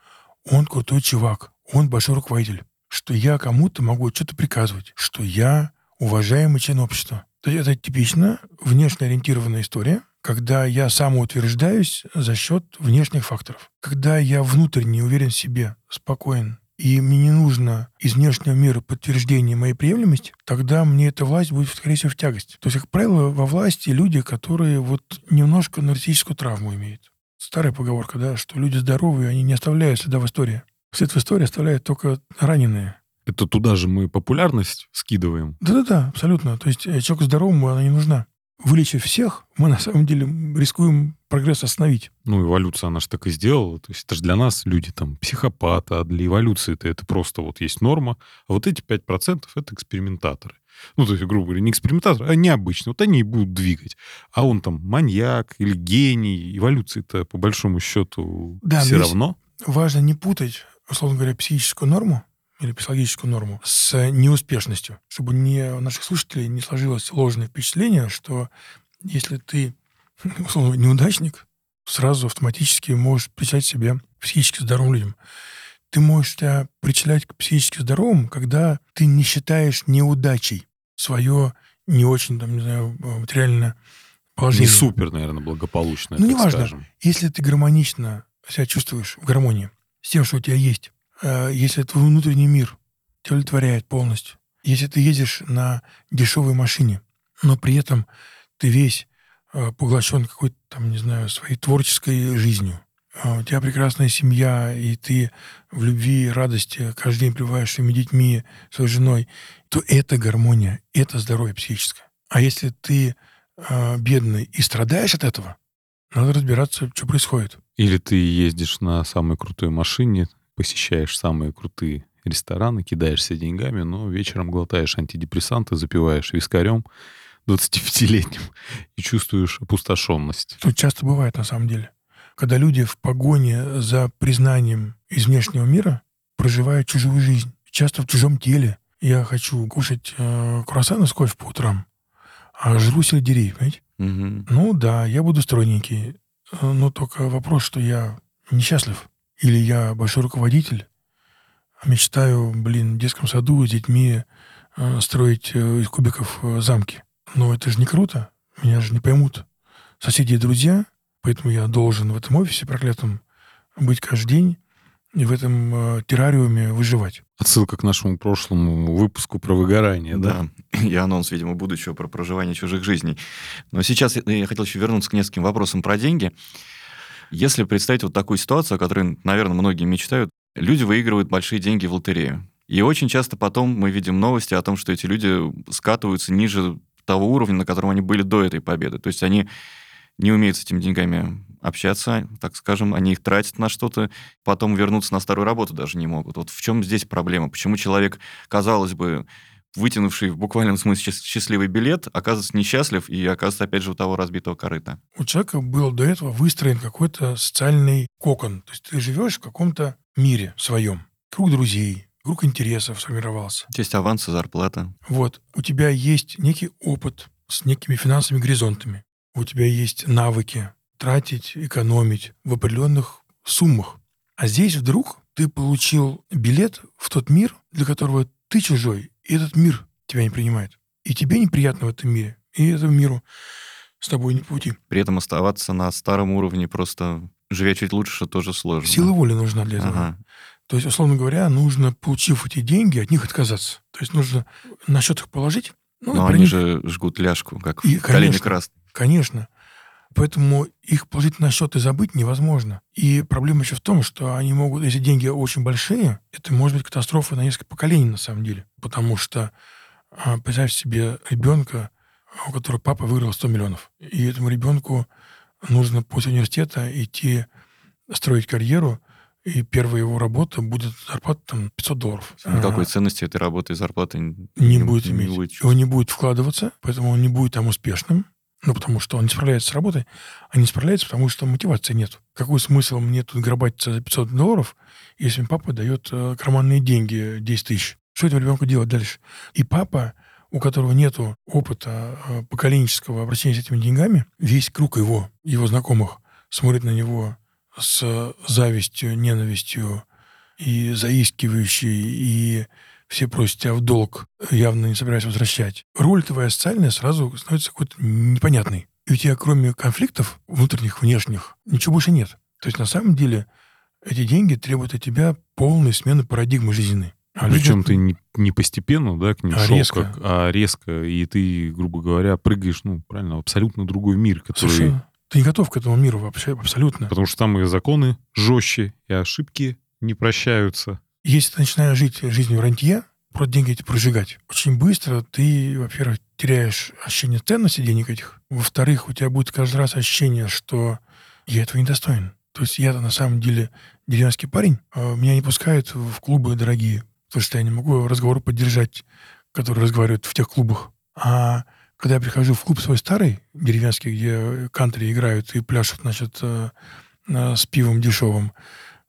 он крутой чувак, он большой руководитель, что я кому-то могу что-то приказывать, что я уважаемый член общества. То есть это типично внешне ориентированная история, когда я самоутверждаюсь за счет внешних факторов. Когда я внутренне уверен в себе, спокоен, и мне не нужно из внешнего мира подтверждение моей приемлемости, тогда мне эта власть будет, скорее всего, в тягость. То есть, как правило, во власти люди, которые вот немножко нарциссическую травму имеют. Старая поговорка, да, что люди здоровые, они не оставляют следа в истории. След в истории оставляют только раненые. Это туда же мы популярность скидываем. Да-да-да, абсолютно. То есть э, человеку здоровому она не нужна. Вылечив всех, мы на самом деле рискуем прогресс остановить. Ну, эволюция, она же так и сделала. То есть это же для нас люди там психопаты, а для эволюции это, это просто вот есть норма. А вот эти 5% — это экспериментаторы. Ну, то есть, грубо говоря, не экспериментаторы, а необычные. Вот они и будут двигать. А он там маньяк или гений. Эволюции-то, по большому счету, Да, все равно. Важно не путать, условно говоря, психическую норму или психологическую норму с неуспешностью, чтобы не, у наших слушателей не сложилось ложное впечатление, что если ты, условно, говоря, неудачник, сразу автоматически можешь причислять себя к психически здоровым людям. Ты можешь себя причислять к психически здоровым, когда ты не считаешь неудачей свое не очень, там, не знаю, материальное положение. Не супер, наверное, благополучно, Ну, неважно. скажем. Если ты гармонично себя чувствуешь в гармонии с тем, что у тебя есть, э, если твой внутренний мир тебя удовлетворяет полностью, если ты едешь на дешевой машине, но при этом ты весь э, поглощен какой-то, там, не знаю, своей творческой жизнью, а у тебя прекрасная семья, и ты в любви и радости каждый день пребываешь с своими детьми, своей женой, то это гармония, это здоровье психическое. А если ты э, бедный и страдаешь от этого, надо разбираться, что происходит. Или ты ездишь на самой крутой машине, посещаешь самые крутые рестораны, кидаешься деньгами, но вечером глотаешь антидепрессанты, запиваешь вискарем 25-летним и чувствуешь опустошенность. Тут часто бывает на самом деле. Когда люди в погоне за признанием из внешнего мира проживают чужую жизнь. Часто в чужом теле. Я хочу кушать э, круассаны с кофе по утрам, а жру сельдерей, понимаете? Мгм. Ну да, я буду стройненький, э, но только вопрос, что я несчастлив. Или я большой руководитель, а мечтаю, блин, в детском саду с детьми э, строить э, из кубиков замки. Но это же не круто. Меня же не поймут соседи и друзья, поэтому я должен в этом офисе проклятом быть каждый день и в этом э, террариуме выживать. Отсылка к нашему прошлому выпуску про выгорание, да? Да, и анонс, видимо, будущего про проживание чужих жизней. Но сейчас я, я хотел еще вернуться к нескольким вопросам про деньги. Если представить вот такую ситуацию, о которой, наверное, многие мечтают, люди выигрывают большие деньги в лотерею. И очень часто потом мы видим новости о том, что эти люди скатываются ниже того уровня, на котором они были до этой победы. То есть они не умеют с этими деньгами общаться, так скажем, они их тратят на что-то, потом вернуться на старую работу даже не могут. Вот в чем здесь проблема? Почему человек, казалось бы, вытянувший в буквальном смысле счастливый билет, оказывается несчастлив и оказывается, опять же, у того разбитого корыта. У человека был до этого выстроен какой-то социальный кокон. То есть ты живешь в каком-то мире своем. Круг друзей, круг интересов сформировался. Есть авансы, зарплата. Вот. У тебя есть некий опыт с некими финансовыми горизонтами. У тебя есть навыки тратить, экономить в определенных суммах. А здесь вдруг ты получил билет в тот мир, для которого ты чужой, и этот мир тебя не принимает. И тебе неприятно в этом мире, и этому миру с тобой не пути. При этом оставаться на старом уровне, просто живя чуть лучше, тоже сложно. Сила воли нужна для этого. Ага. То есть, условно говоря, нужно, получив эти деньги, от них отказаться. То есть нужно на счет их положить. Ну, Но они них- же жгут ляжку, как И, в «Калине конечно. красный». Конечно. Поэтому их положить на счет и забыть невозможно. И проблема еще в том, что они могут, если деньги очень большие, это может быть катастрофа на несколько поколений на самом деле. Потому что а, представь себе ребенка, у которого папа выиграл 100 миллионов. И этому ребенку нужно после университета идти строить карьеру, и первая его работа будет зарплата там 500 долларов. Никакой А, ценности этой работы и зарплаты н- не будет иметь. будет И он не будет вкладываться, поэтому он не будет там успешным. Ну, потому что он не справляется с работой, а не справляется, потому что мотивации нет. Какой смысл мне тут гробаться за 500 долларов, если мне папа дает э, карманные деньги 10 тысяч? Что этому ребенку делать дальше? И папа, у которого нет опыта э, поколенческого обращения с этими деньгами, весь круг его, его знакомых смотрит на него с завистью, ненавистью и заискивающий, и все просят тебя в долг, явно не собираясь возвращать. Роль твоя социальная сразу становится какой-то непонятной. И у тебя кроме конфликтов внутренних, внешних, ничего больше нет. То есть на самом деле эти деньги требуют от тебя полной смены парадигмы жизненной. А Причем люди- ты не, не постепенно, да, к ним А шел, резко. как- а резко, и ты, грубо говоря, прыгаешь, ну, правильно, в абсолютно другой мир, который... Совершенно. Ты не готов к этому миру вообще абсолютно. Потому что там и законы жестче, и ошибки не прощаются. Если ты начинаешь жить жизнью рантье, просто деньги эти прожигать, очень быстро ты, во-первых, теряешь ощущение ценности денег этих. Во-вторых, у тебя будет каждый раз ощущение, что я этого недостоин. То есть я-то на самом деле деревенский парень, а меня не пускают в клубы дорогие, потому что я не могу разговор поддержать, который разговаривают в тех клубах. А когда я прихожу в клуб свой старый, деревенский, где кантри играют и пляшут, значит, э, э, с пивом дешевым,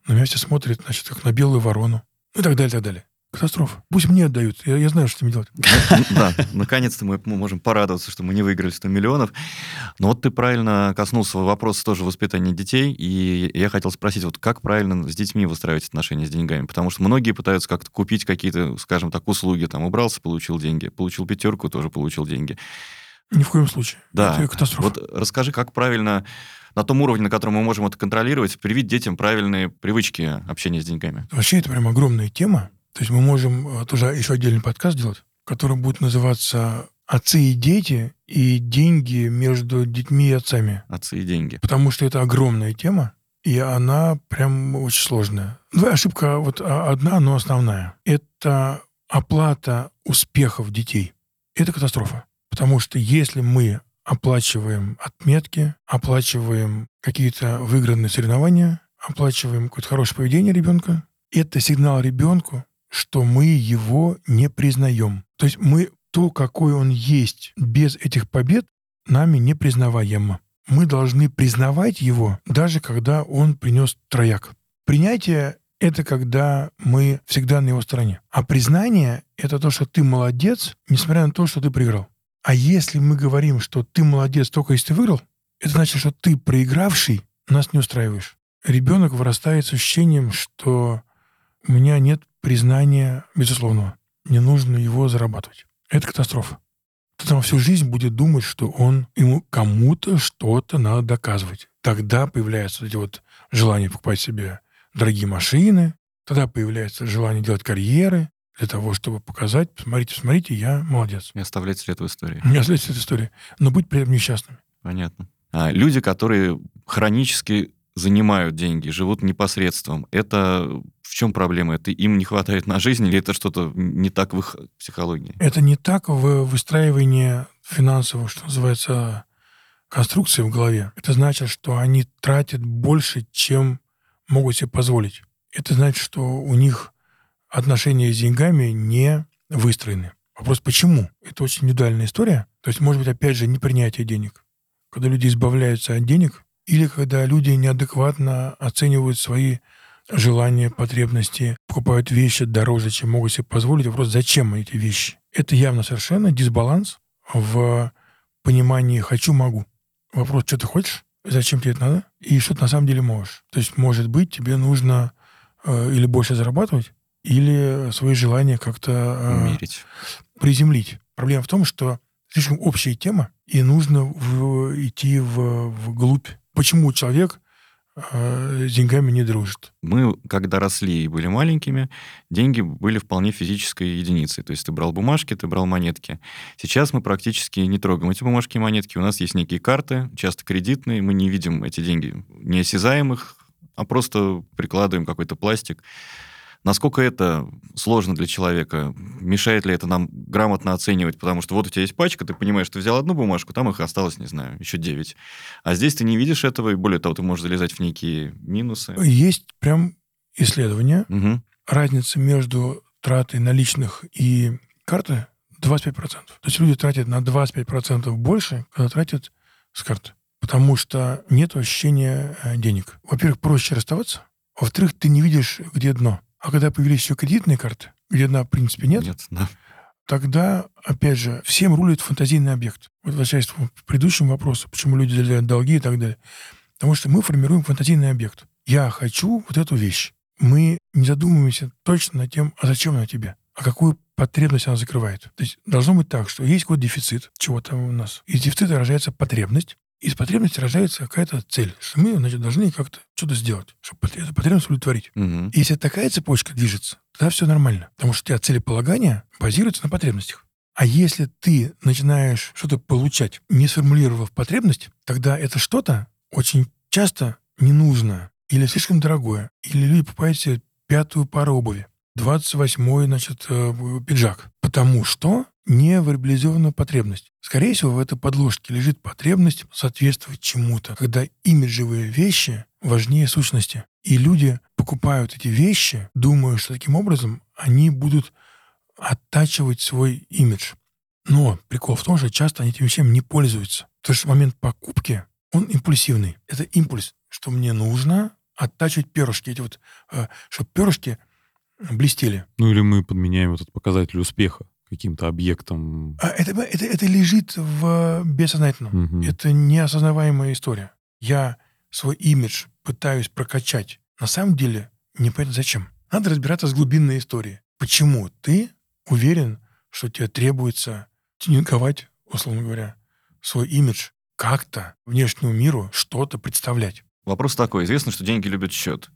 на меня все смотрят, значит, как на белую ворону. Ну и так далее, так далее. Катастрофа. Пусть мне отдают. Я, я знаю, что мне делать. Да, наконец-то мы мы можем порадоваться, что мы не выиграли 100 миллионов. Но вот ты правильно коснулся вопроса тоже воспитания детей, и я хотел спросить, вот как правильно с детьми выстраивать отношения с деньгами? Потому что многие пытаются как-то купить какие-то, скажем так, услуги, там, убрался, получил деньги, получил пятерку, тоже получил деньги. Ни в коем случае. Да, Это катастрофа. вот расскажи, как правильно на том уровне, на котором мы можем это контролировать, привить детям правильные привычки общения с деньгами. Вообще это прям огромная тема. То есть мы можем э, тоже еще отдельный подкаст сделать, который будет называться «Отцы и дети» и деньги между детьми и отцами. Отцы и деньги. Потому что это огромная тема, и она прям очень сложная. Ну, ошибка вот а, одна, но основная. Это оплата успехов детей. Это катастрофа. Потому что если мы оплачиваем отметки, оплачиваем какие-то выигранные соревнования, оплачиваем какое-то хорошее поведение ребенка, это сигнал ребенку, что мы его не признаем. То есть мы то, какой он есть без этих побед, нами не признаваемо. Мы должны признавать его, даже когда он принес трояк. Принятие — это когда мы всегда на его стороне. А признание — это то, что ты молодец, несмотря на то, что ты проиграл. А если мы говорим, что ты молодец только если ты выиграл, это значит, что ты проигравший нас не устраиваешь. Ребенок вырастает с ощущением, что у меня нет признания безусловного. Не нужно его зарабатывать. Это катастрофа. то он всю жизнь будет думать, что он ему кому-то что-то надо доказывать. Тогда появляется эти вот желание покупать себе дорогие машины, тогда появляется желание делать карьеры для того, чтобы показать, посмотрите, посмотрите, я молодец. Не оставлять след в истории. Не оставлять след в истории. Но быть при этом несчастными. Понятно. А люди, которые хронически занимают деньги, живут непосредством, это в чем проблема? Это им не хватает на жизнь или это что-то не так в их психологии? Это не так в выстраивании финансового, что называется, конструкции в голове. Это значит, что они тратят больше, чем могут себе позволить. Это значит, что у них отношения с деньгами не выстроены. Вопрос, почему? Это очень индивидуальная история. То есть, может быть, опять же, непринятие денег. Когда люди избавляются от денег, или когда люди неадекватно оценивают свои желания, потребности, покупают вещи дороже, чем могут себе позволить. Вопрос, зачем эти вещи? Это явно совершенно дисбаланс в понимании «хочу-могу». Вопрос, что ты хочешь, зачем тебе это надо, и что ты на самом деле можешь. То есть, может быть, тебе нужно э, или больше зарабатывать, или свои желания как-то э, приземлить. Проблема в том, что слишком общая тема, и нужно в, идти в, в глубь. Почему человек э, с деньгами не дружит? Мы, когда росли и были маленькими, деньги были вполне физической единицей. То есть ты брал бумажки, ты брал монетки. Сейчас мы практически не трогаем эти бумажки и монетки. У нас есть некие карты, часто кредитные. Мы не видим эти деньги неосязаемых, а просто прикладываем какой-то пластик. Насколько это сложно для человека? Мешает ли это нам грамотно оценивать? Потому что вот у тебя есть пачка, ты понимаешь, ты взял одну бумажку, там их осталось, не знаю, еще 9. А здесь ты не видишь этого, и более того, ты можешь залезать в некие минусы. Есть прям исследование. Угу. Разница между тратой наличных и карты 25%. То есть люди тратят на 25% больше, когда тратят с карты. Потому что нет ощущения э, денег. Во-первых, проще расставаться. Во-вторых, ты не видишь, где дно. А когда появились еще кредитные карты, где на, в принципе, нет, нет да. тогда, опять же, всем рулит фантазийный объект. Вот возвращаясь к предыдущему вопросу, почему люди делят долги и так далее. Потому что мы формируем фантазийный объект. Я хочу вот эту вещь. Мы не задумываемся точно над тем, а зачем она тебе, а какую потребность она закрывает. То есть должно быть так, что есть какой-то дефицит чего-то у нас. Из дефицита рождается потребность, из потребности рождается какая-то цель, что мы, значит, должны как-то что-то сделать, чтобы эту потребность удовлетворить. Угу. Если такая цепочка движется, тогда все нормально. Потому что у тебя целеполагание базируется на потребностях. А если ты начинаешь что-то получать, не сформулировав потребность, тогда это что-то очень часто не нужно или слишком дорогое, или люди покупают себе пятую пару обуви, 28-й, значит, э, пиджак. Потому что не вербализована потребность. Скорее всего, в этой подложке лежит потребность соответствовать чему-то, когда имиджевые вещи важнее сущности. И люди покупают эти вещи, думая, что таким образом они будут оттачивать свой имидж. Но прикол в том, что часто они этим вещами не пользуются. Потому что момент покупки, он импульсивный. Это импульс, что мне нужно оттачивать перышки. Эти вот, э, чтобы перышки блестели. Ну или мы подменяем этот показатель успеха каким-то объектом. А это, это, это лежит в бессознательном. Угу. Это неосознаваемая история. Я свой имидж пытаюсь прокачать. На самом деле, не понятно зачем. Надо разбираться с глубинной историей. Почему ты уверен, что тебе требуется тюнинговать, условно говоря, свой имидж, как-то внешнему миру что-то представлять? Вопрос такой. Известно, что деньги любят счет.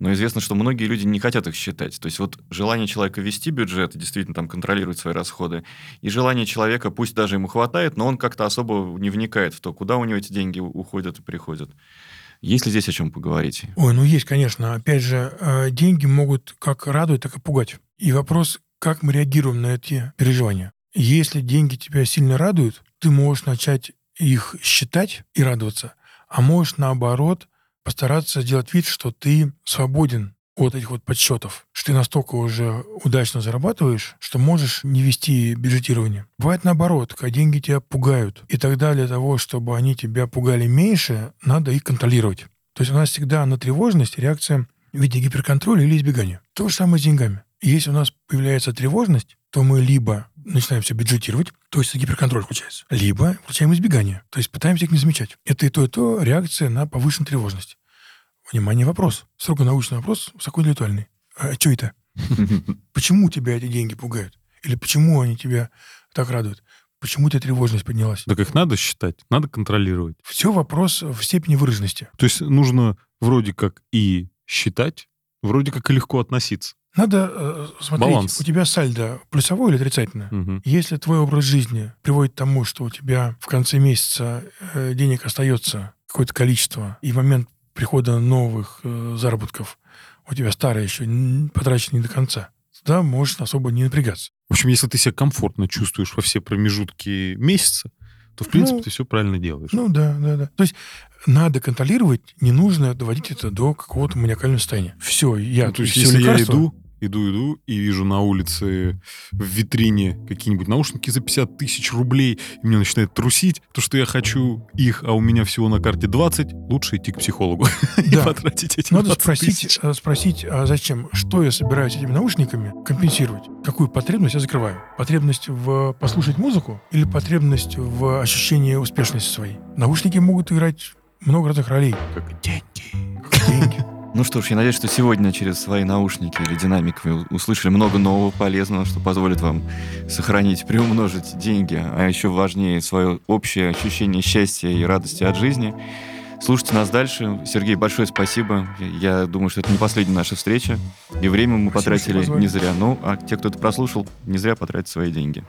Но известно, что многие люди не хотят их считать. То есть вот желание человека вести бюджет и действительно там контролировать свои расходы, и желание человека, пусть даже ему хватает, но он как-то особо не вникает в то, куда у него эти деньги уходят и приходят. Есть ли здесь о чем поговорить? Ой, ну есть, конечно. Опять же, э, деньги могут как радовать, так и пугать. И вопрос, как мы реагируем на эти переживания. Если деньги тебя сильно радуют, ты можешь начать их считать и радоваться, а можешь наоборот постараться сделать вид, что ты свободен от этих вот подсчетов, что ты настолько уже удачно зарабатываешь, что можешь не вести бюджетирование. Бывает наоборот, когда деньги тебя пугают. И тогда для того, чтобы они тебя пугали меньше, надо их контролировать. То есть у нас всегда на тревожность реакция в виде гиперконтроля или избегания. То же самое с деньгами. Если у нас появляется тревожность, то мы либо начинаем все бюджетировать, то есть гиперконтроль включается, либо включаем избегание, то есть пытаемся их не замечать. Это и то, и то реакция на повышенную тревожность. Внимание, вопрос. Строго научный вопрос, высокоинтеллектуальный. А что это? Почему тебя эти деньги пугают? Или почему они тебя так радуют? почему у тебя тревожность поднялась. Так их надо считать, надо контролировать. Все вопрос в степени выраженности. То есть нужно вроде как и считать, вроде как и легко относиться. Надо э, смотреть, Баланс. у тебя сальдо плюсовое или отрицательное? Мгм. Если твой образ жизни приводит к тому, что у тебя в конце месяца э, денег остается какое-то количество, и в момент прихода новых э, заработков у тебя старое еще потрачено не до конца, тогда можешь особо не напрягаться. В общем, если ты себя комфортно чувствуешь во все промежутки месяца, то, в принципе, Ну, ты все правильно делаешь. Ну да, да, да. То есть надо контролировать, не нужно доводить это до какого-то маниакального состояния. Все, я... Ну, то есть, если я иду, иду, иду, и вижу на улице в витрине какие-нибудь наушники за 50 тысяч рублей, и меня начинает трусить, то, что я хочу их, а у меня всего на карте 20, лучше идти к психологу и потратить эти Надо 20 спросить, э, спросить, а зачем, что я собираюсь этими наушниками компенсировать? Какую потребность я закрываю? Потребность в послушать музыку или потребность в ощущении успешности своей? Наушники могут играть много разных ролей. Как деньги. как деньги. Ну что ж, я надеюсь, что сегодня через свои наушники или динамик вы услышали много нового полезного, что позволит вам сохранить, приумножить деньги, а еще важнее свое общее ощущение счастья и радости от жизни. Слушайте нас дальше. Сергей, большое спасибо. Я думаю, что это не последняя наша встреча. И время мы Спасибо, потратили не зря. Ну, а те, кто это прослушал, не зря потратят свои деньги.